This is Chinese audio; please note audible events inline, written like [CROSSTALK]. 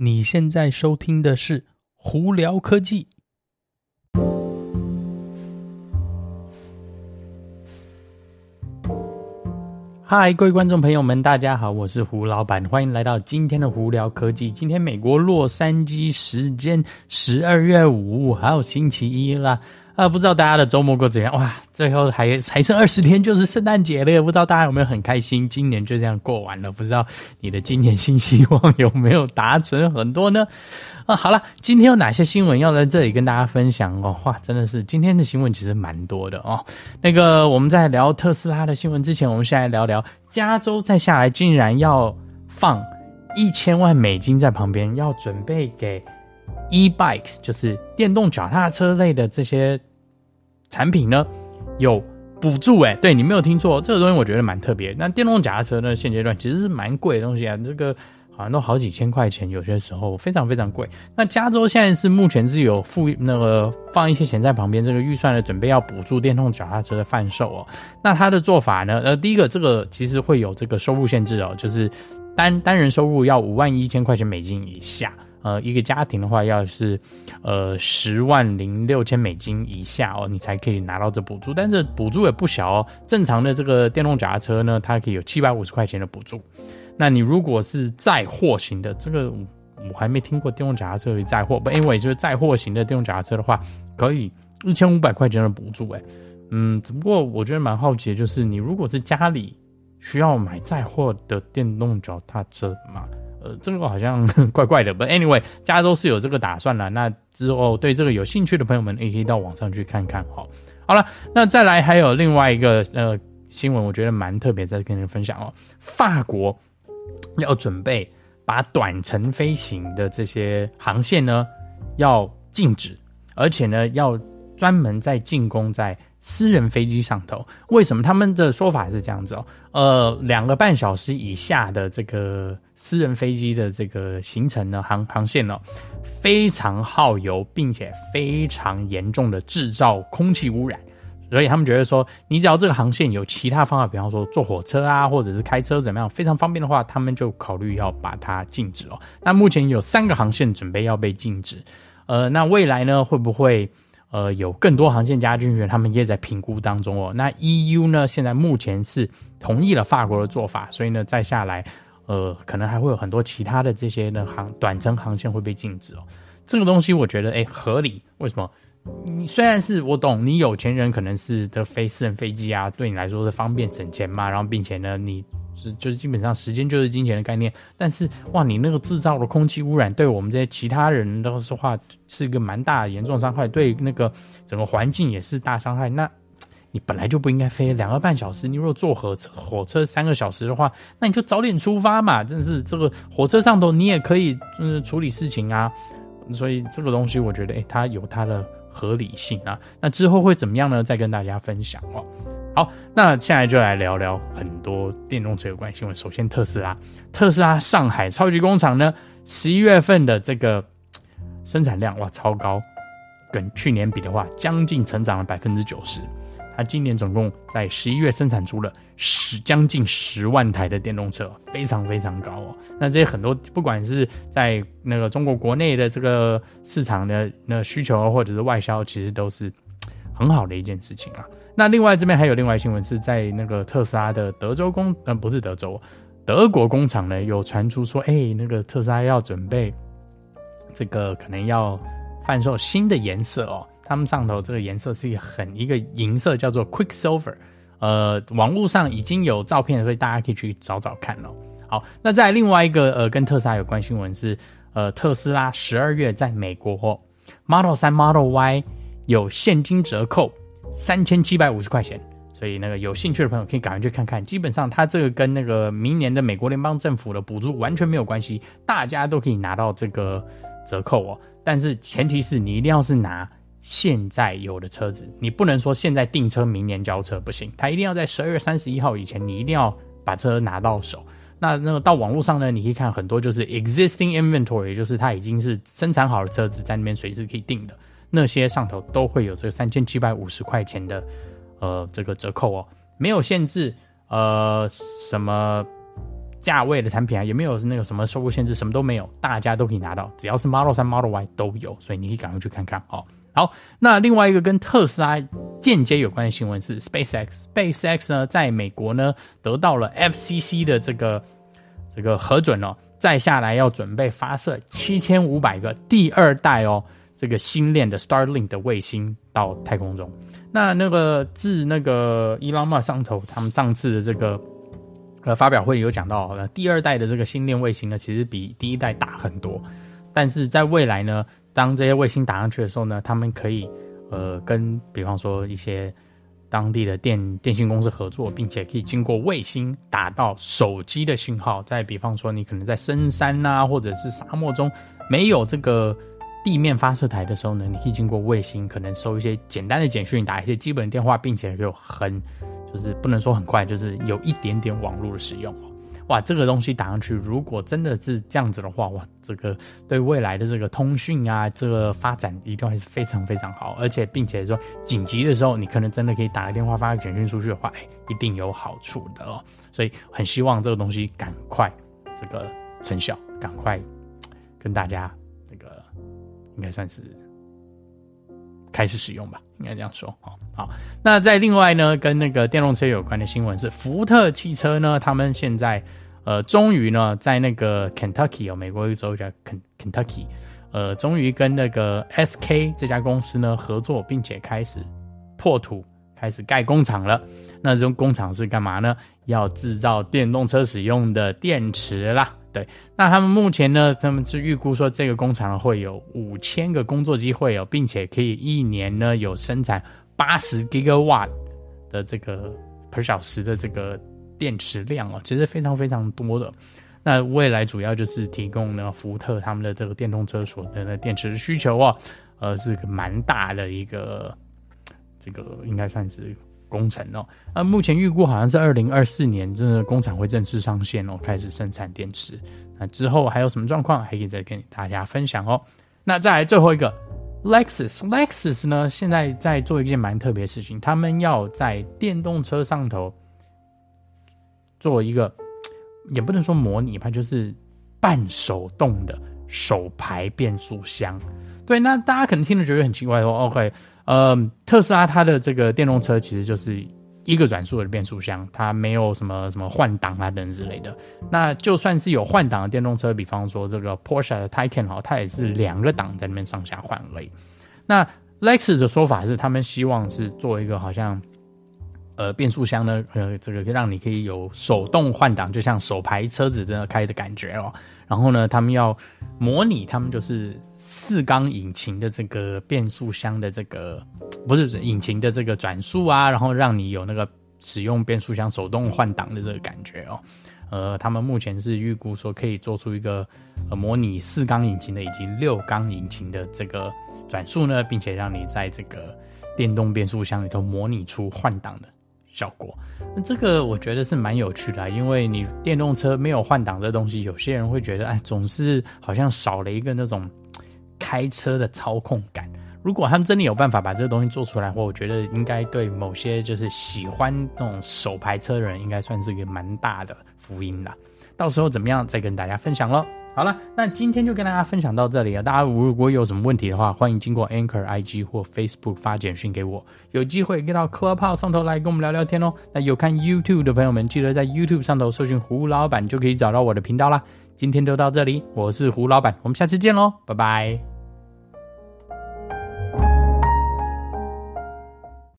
你现在收听的是《胡聊科技》。嗨，各位观众朋友们，大家好，我是胡老板，欢迎来到今天的《胡聊科技》。今天美国洛杉矶时间十二月五号星期一啦。啊，不知道大家的周末过怎样？哇，最后还还剩二十天就是圣诞节了，不知道大家有没有很开心？今年就这样过完了，不知道你的今年新希望有没有达成很多呢？啊，好了，今天有哪些新闻要在这里跟大家分享哦？哇，真的是今天的新闻其实蛮多的哦。那个我们在聊特斯拉的新闻之前，我们先来聊聊加州再下来竟然要放一千万美金在旁边，要准备给 e-bikes，就是电动脚踏车类的这些。产品呢有补助诶，对，你没有听错，这个东西我觉得蛮特别。那电动脚踏车呢，现阶段其实是蛮贵的东西啊，这个好像都好几千块钱，有些时候非常非常贵。那加州现在是目前是有付那个放一些钱在旁边，这个预算的准备要补助电动脚踏车的贩售哦。那他的做法呢，呃，第一个这个其实会有这个收入限制哦，就是单单人收入要五万一千块钱美金以下。呃，一个家庭的话，要是呃十万零六千美金以下哦，你才可以拿到这补助。但是补助也不小哦。正常的这个电动脚踏车呢，它可以有七百五十块钱的补助。那你如果是载货型的，这个我还没听过电动脚踏车有载货。不，anyway，就是载货型的电动脚踏车的话，可以一千五百块钱的补助。哎，嗯，只不过我觉得蛮好奇的，就是你如果是家里需要买载货的电动脚踏车嘛？呃，这个好像 [LAUGHS] 怪怪的，But anyway，加州是有这个打算了。那之后对这个有兴趣的朋友们，也可以到网上去看看。好，好了，那再来还有另外一个呃新闻，我觉得蛮特别，再跟你们分享哦。法国要准备把短程飞行的这些航线呢要禁止，而且呢要专门在进攻在。私人飞机上头，为什么他们的说法是这样子哦？呃，两个半小时以下的这个私人飞机的这个行程呢，航航线呢，非常耗油，并且非常严重的制造空气污染。所以他们觉得说，你只要这个航线有其他方法，比方说坐火车啊，或者是开车怎么样，非常方便的话，他们就考虑要把它禁止哦。那目前有三个航线准备要被禁止，呃，那未来呢，会不会？呃，有更多航线加进去，他们也在评估当中哦。那 EU 呢，现在目前是同意了法国的做法，所以呢，再下来，呃，可能还会有很多其他的这些的航短程航线会被禁止哦。这个东西我觉得诶合理，为什么？你虽然是我懂，你有钱人可能是的飞私人飞机啊，对你来说是方便省钱嘛，然后并且呢，你。是，就是基本上时间就是金钱的概念，但是哇，你那个制造的空气污染，对我们这些其他人的话，是一个蛮大严重伤害，对那个整个环境也是大伤害。那你本来就不应该飞两个半小时，你如果坐火车火车三个小时的话，那你就早点出发嘛。真是这个火车上头你也可以嗯处理事情啊，所以这个东西我觉得诶，它有它的合理性啊。那之后会怎么样呢？再跟大家分享哦。好，那现在就来聊聊很多电动车有关新闻。首先，特斯拉，特斯拉上海超级工厂呢，十一月份的这个生产量哇超高，跟去年比的话，将近成长了百分之九十。它今年总共在十一月生产出了十将近十万台的电动车，非常非常高哦。那这些很多，不管是在那个中国国内的这个市场的那需求，或者是外销，其实都是很好的一件事情啊。那另外这边还有另外新闻是在那个特斯拉的德州工，呃，不是德州，德国工厂呢，有传出说，哎、那个特斯拉要准备这个可能要贩售新的颜色哦。他们上头这个颜色是一很一个银色，叫做 Quicksilver。呃，网络上已经有照片，所以大家可以去找找看哦。好，那在另外一个呃跟特斯拉有关新闻是，呃，特斯拉十二月在美国 Model 3、Model Y 有现金折扣。三千七百五十块钱，所以那个有兴趣的朋友可以赶快去看看。基本上，它这个跟那个明年的美国联邦政府的补助完全没有关系，大家都可以拿到这个折扣哦。但是前提是你一定要是拿现在有的车子，你不能说现在订车明年交车不行，它一定要在十二月三十一号以前，你一定要把车拿到手。那那个到网络上呢，你可以看很多就是 existing inventory，就是它已经是生产好的车子在那边随时可以订的。那些上头都会有这个三千七百五十块钱的，呃，这个折扣哦，没有限制，呃，什么价位的产品啊，也没有那个什么收购限制，什么都没有，大家都可以拿到，只要是 Model 三、Model Y 都有，所以你可以赶快去看看哦。好，那另外一个跟特斯拉间接有关的新闻是 SpaceX。SpaceX 呢，在美国呢得到了 FCC 的这个这个核准哦，再下来要准备发射七千五百个第二代哦这个星链的 Starlink 的卫星到太空中。那那个自那个伊朗马上头，他们上次的这个呃发表会有讲到，第二代的这个星链卫星呢，其实比第一代大很多，但是在未来呢。当这些卫星打上去的时候呢，他们可以，呃，跟比方说一些当地的电电信公司合作，并且可以经过卫星打到手机的信号。再比方说，你可能在深山啊，或者是沙漠中没有这个地面发射台的时候呢，你可以经过卫星，可能收一些简单的简讯，打一些基本的电话，并且有很就是不能说很快，就是有一点点网络的使用。哇，这个东西打上去，如果真的是这样子的话，哇，这个对未来的这个通讯啊，这个发展一定还是非常非常好，而且并且说紧急的时候，你可能真的可以打个电话发个简讯出去的话，哎，一定有好处的哦。所以很希望这个东西赶快这个成效，赶快跟大家这个应该算是开始使用吧。应该这样说哦。好，那在另外呢，跟那个电动车有关的新闻是，福特汽车呢，他们现在呃，终于呢，在那个 Kentucky 哦，美国一个州叫 Kentucky，呃，终于跟那个 SK 这家公司呢合作，并且开始破土，开始盖工厂了。那这种工厂是干嘛呢？要制造电动车使用的电池啦。对，那他们目前呢，他们是预估说这个工厂会有五千个工作机会哦，并且可以一年呢有生产八十 gigawatt 的这个 per 小时的这个电池量哦，其实非常非常多的。那未来主要就是提供呢福特他们的这个电动车所的那电池需求哦，呃，是个蛮大的一个这个应该算是。工程哦，那目前预估好像是二零二四年，这个工厂会正式上线哦，开始生产电池。那之后还有什么状况，还可以再跟大家分享哦。那再来最后一个，Lexus，Lexus 呢，现在在做一件蛮特别的事情，他们要在电动车上头做一个，也不能说模拟吧，就是半手动的手排变速箱。对，那大家可能听了觉得很奇怪说，OK。呃，特斯拉它的这个电动车其实就是一个转速的变速箱，它没有什么什么换挡啊等之类的。那就算是有换挡的电动车，比方说这个 Porsche 的 Taycan 哈，它也是两个档在那边上下换而已。那 Lexus 的说法是，他们希望是做一个好像呃变速箱呢，呃这个让你可以有手动换挡，就像手排车子的开的感觉哦。然后呢，他们要模拟他们就是。四缸引擎的这个变速箱的这个不是引擎的这个转速啊，然后让你有那个使用变速箱手动换挡的这个感觉哦。呃，他们目前是预估说可以做出一个呃模拟四缸引擎的以及六缸引擎的这个转速呢，并且让你在这个电动变速箱里头模拟出换挡的效果。那这个我觉得是蛮有趣的，因为你电动车没有换挡这东西，有些人会觉得哎，总是好像少了一个那种。[TSK] 开车的操控感，如果他们真的有办法把这个东西做出来的话，我觉得应该对某些就是喜欢那种手排车的人，应该算是一个蛮大的福音啦。到时候怎么样，再跟大家分享喽。好了，那今天就跟大家分享到这里了。大家如果有什么问题的话，欢迎经过 Anchor IG 或 Facebook 发简讯给我，有机会跟到 Clubhouse 上头来跟我们聊聊天哦。那有看 YouTube 的朋友们，记得在 YouTube 上头搜寻胡老板，就可以找到我的频道啦。今天就到这里，我是胡老板，我们下次见喽，拜拜。